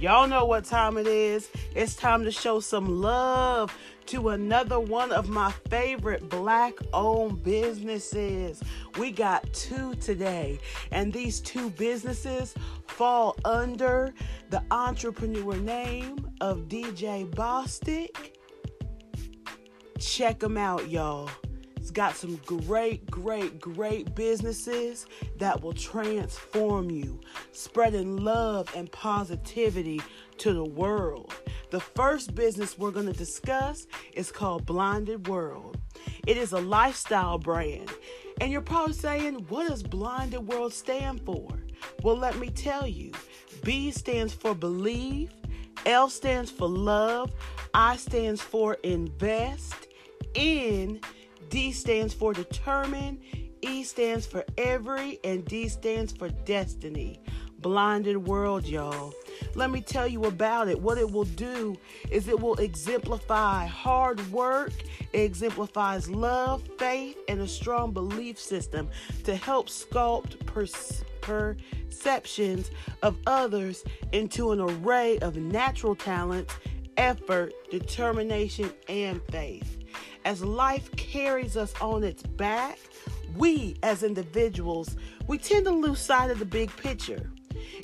Y'all know what time it is. It's time to show some love to another one of my favorite black owned businesses. We got two today, and these two businesses fall under the entrepreneur name of DJ Bostic. Check them out, y'all. It's got some great, great, great businesses that will transform you, spreading love and positivity to the world. The first business we're going to discuss is called Blinded World. It is a lifestyle brand. And you're probably saying, what does Blinded World stand for? Well, let me tell you. B stands for believe, L stands for love, I stands for invest, N D stands for determined, E stands for every, and D stands for destiny. Blinded world, y'all. Let me tell you about it. What it will do is it will exemplify hard work, it exemplifies love, faith, and a strong belief system to help sculpt perceptions of others into an array of natural talents, effort, determination, and faith as life carries us on its back, we as individuals, we tend to lose sight of the big picture.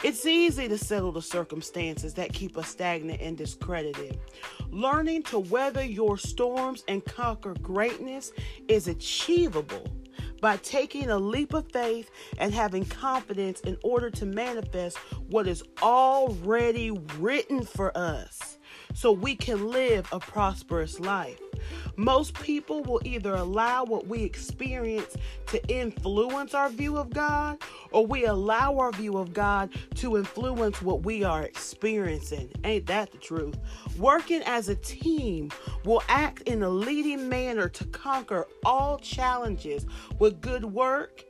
It's easy to settle the circumstances that keep us stagnant and discredited. Learning to weather your storms and conquer greatness is achievable by taking a leap of faith and having confidence in order to manifest what is already written for us so we can live a prosperous life. Most people will either allow what we experience to influence our view of God, or we allow our view of God to influence what we are experiencing. Ain't that the truth? Working as a team will act in a leading manner to conquer all challenges with good work,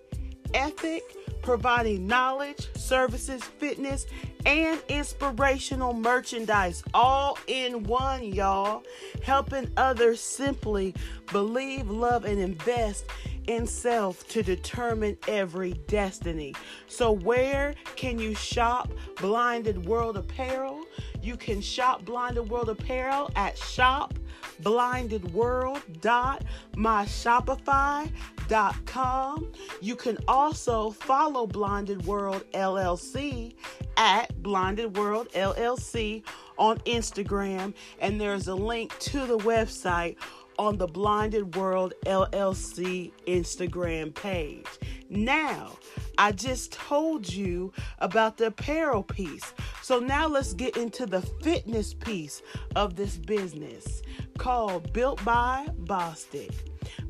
ethic, providing knowledge, services, fitness, and inspirational merchandise all in one, y'all. Helping others simply believe, love, and invest in self to determine every destiny. So, where can you shop Blinded World Apparel? You can shop Blinded World Apparel at shopblindedworld.myshopify.com. You can also follow Blinded World LLC at Blinded World LLC on Instagram, and there's a link to the website on the Blinded World LLC Instagram page. Now, I just told you about the apparel piece. So now let's get into the fitness piece of this business called Built by Bostic.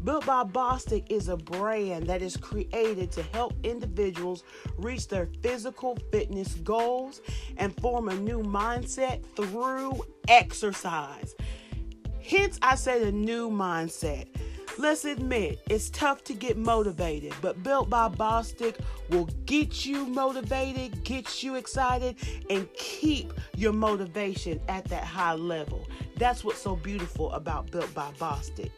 Built by Bostic is a brand that is created to help individuals reach their physical fitness goals and form a new mindset through exercise. Hence, I say the new mindset. Let's admit, it's tough to get motivated, but Built by Bostic will get you motivated, get you excited, and keep your motivation at that high level. That's what's so beautiful about Built by Bostic.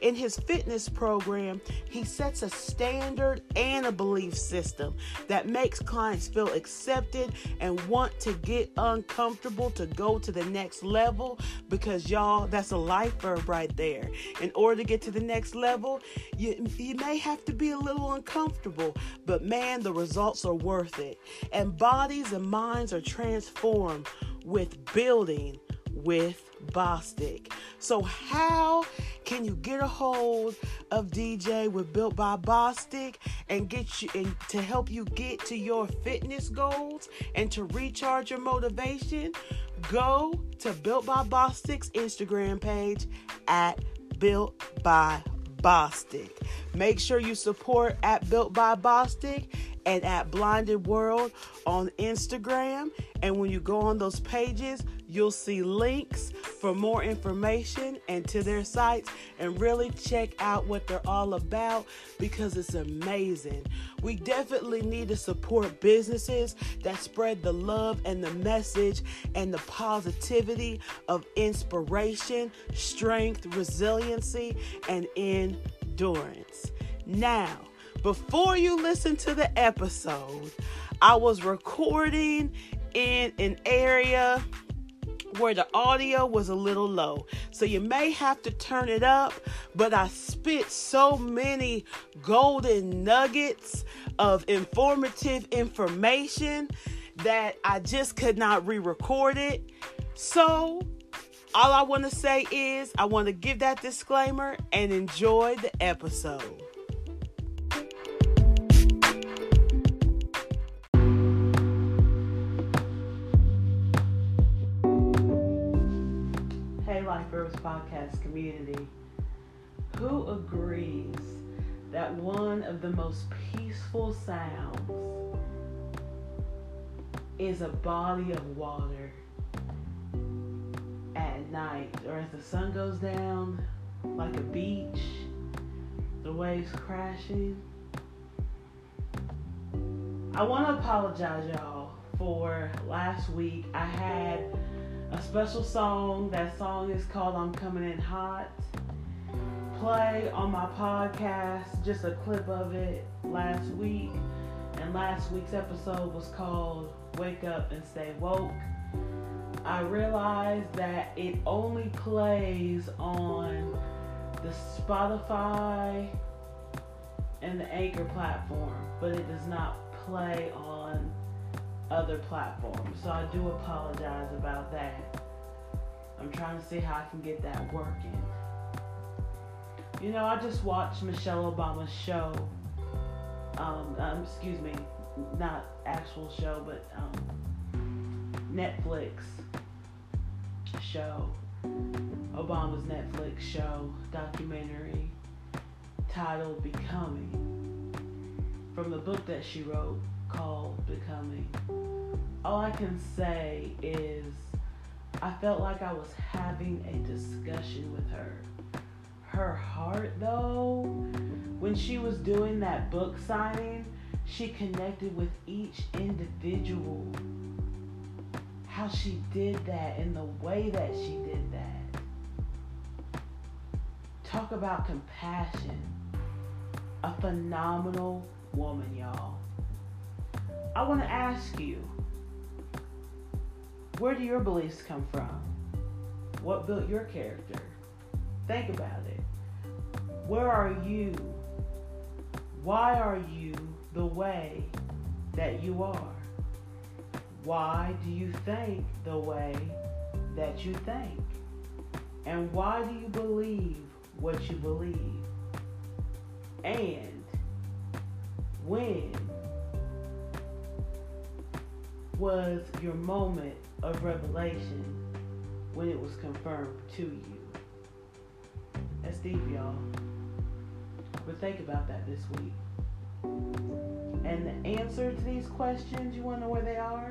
In his fitness program, he sets a standard and a belief system that makes clients feel accepted and want to get uncomfortable to go to the next level because y'all, that's a life verb right there. In order to get to the next level, you, you may have to be a little uncomfortable, but man, the results are worth it. And bodies and minds are transformed with building with Bostic. So, how can you get a hold of DJ with Built by Bostic and get you and to help you get to your fitness goals and to recharge your motivation? Go to Built by Bostic's Instagram page at Built by Bostic. Make sure you support at Built by Bostic and at Blinded World on Instagram. And when you go on those pages, You'll see links for more information and to their sites and really check out what they're all about because it's amazing. We definitely need to support businesses that spread the love and the message and the positivity of inspiration, strength, resiliency, and endurance. Now, before you listen to the episode, I was recording in an area where the audio was a little low. So you may have to turn it up, but I spit so many golden nuggets of informative information that I just could not re record it. So all I want to say is I want to give that disclaimer and enjoy the episode. Life Verbs Podcast community. Who agrees that one of the most peaceful sounds is a body of water at night or as the sun goes down, like a beach, the waves crashing. I want to apologize, y'all, for last week. I had a special song. That song is called I'm Coming In Hot. Play on my podcast, just a clip of it last week. And last week's episode was called Wake Up and Stay Woke. I realized that it only plays on the Spotify and the Anchor platform, but it does not play on other platforms. So I do apologize about that. I'm trying to see how I can get that working. You know, I just watched Michelle Obama's show. Um, um excuse me, not actual show, but um, Netflix show, Obama's Netflix show documentary titled Becoming from the book that she wrote called Becoming. All I can say is I felt like I was having a discussion with her. Her heart, though, when she was doing that book signing, she connected with each individual how she did that and the way that she did that. Talk about compassion. A phenomenal woman, y'all. I want to ask you where do your beliefs come from? What built your character? Think about it. Where are you? Why are you the way that you are? Why do you think the way that you think? And why do you believe what you believe? And when was your moment of revelation when it was confirmed to you? That's deep, y'all. But think about that this week. And the answer to these questions, you want to know where they are?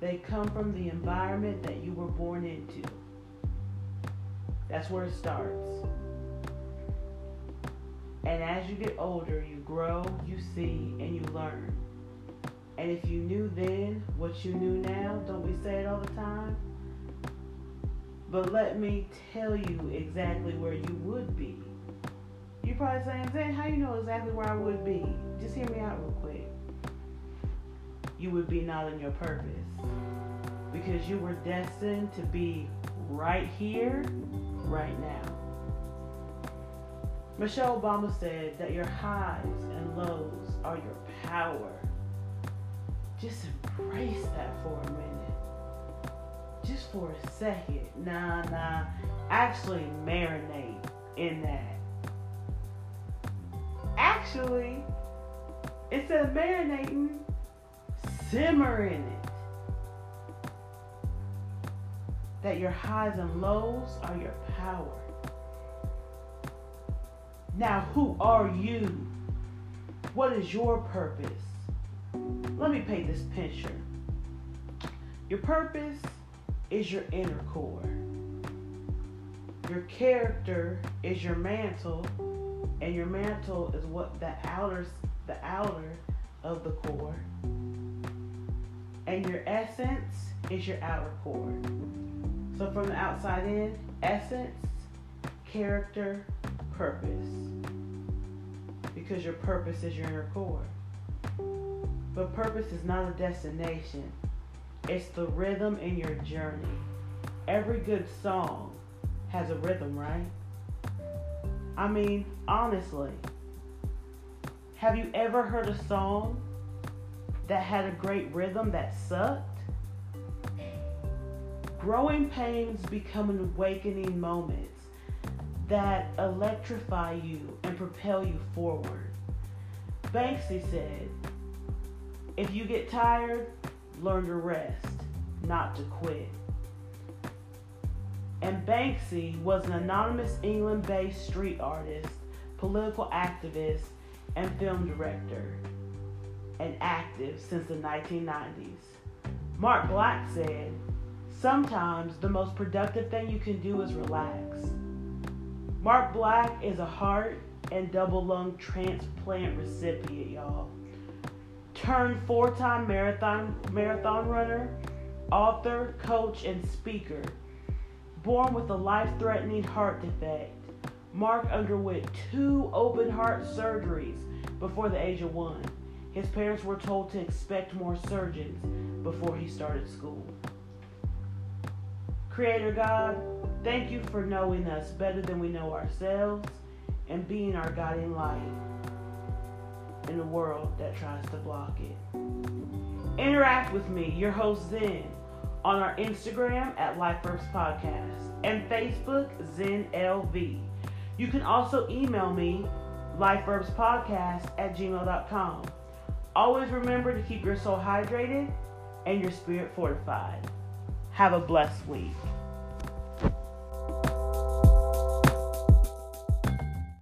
They come from the environment that you were born into. That's where it starts. And as you get older, you grow, you see, and you learn. And if you knew then what you knew now, don't we say it all the time? But let me tell you exactly where you would be. You're probably saying, Zen, how you know exactly where I would be? Just hear me out real quick you would be not in your purpose. Because you were destined to be right here, right now. Michelle Obama said that your highs and lows are your power. Just embrace that for a minute. Just for a second. Nah, nah. Actually marinate in that. Actually, instead of marinating, simmer in it. That your highs and lows are your power. Now, who are you? What is your purpose? Let me paint this picture. Your purpose is your inner core. Your character is your mantle, and your mantle is what the outer the outer of the core and your essence is your outer core. So from the outside in, essence, character, purpose. Because your purpose is your inner core. But purpose is not a destination. It's the rhythm in your journey. Every good song has a rhythm, right? I mean, honestly, have you ever heard a song that had a great rhythm that sucked? Growing pains become awakening moments that electrify you and propel you forward. Banksy said, if you get tired, learn to rest, not to quit. And Banksy was an anonymous England based street artist, political activist, and film director, and active since the 1990s. Mark Black said, Sometimes the most productive thing you can do is relax. Mark Black is a heart and double lung transplant recipient, y'all. Turned four time marathon, marathon runner, author, coach, and speaker. Born with a life threatening heart defect, Mark underwent two open heart surgeries before the age of one. His parents were told to expect more surgeons before he started school. Creator God, thank you for knowing us better than we know ourselves and being our guiding light in a world that tries to block it. Interact with me, your host Zen, on our Instagram at LifeVerbs Podcast and Facebook Zen LV. You can also email me lifeverbspodcast at gmail.com. Always remember to keep your soul hydrated and your spirit fortified. Have a blessed week.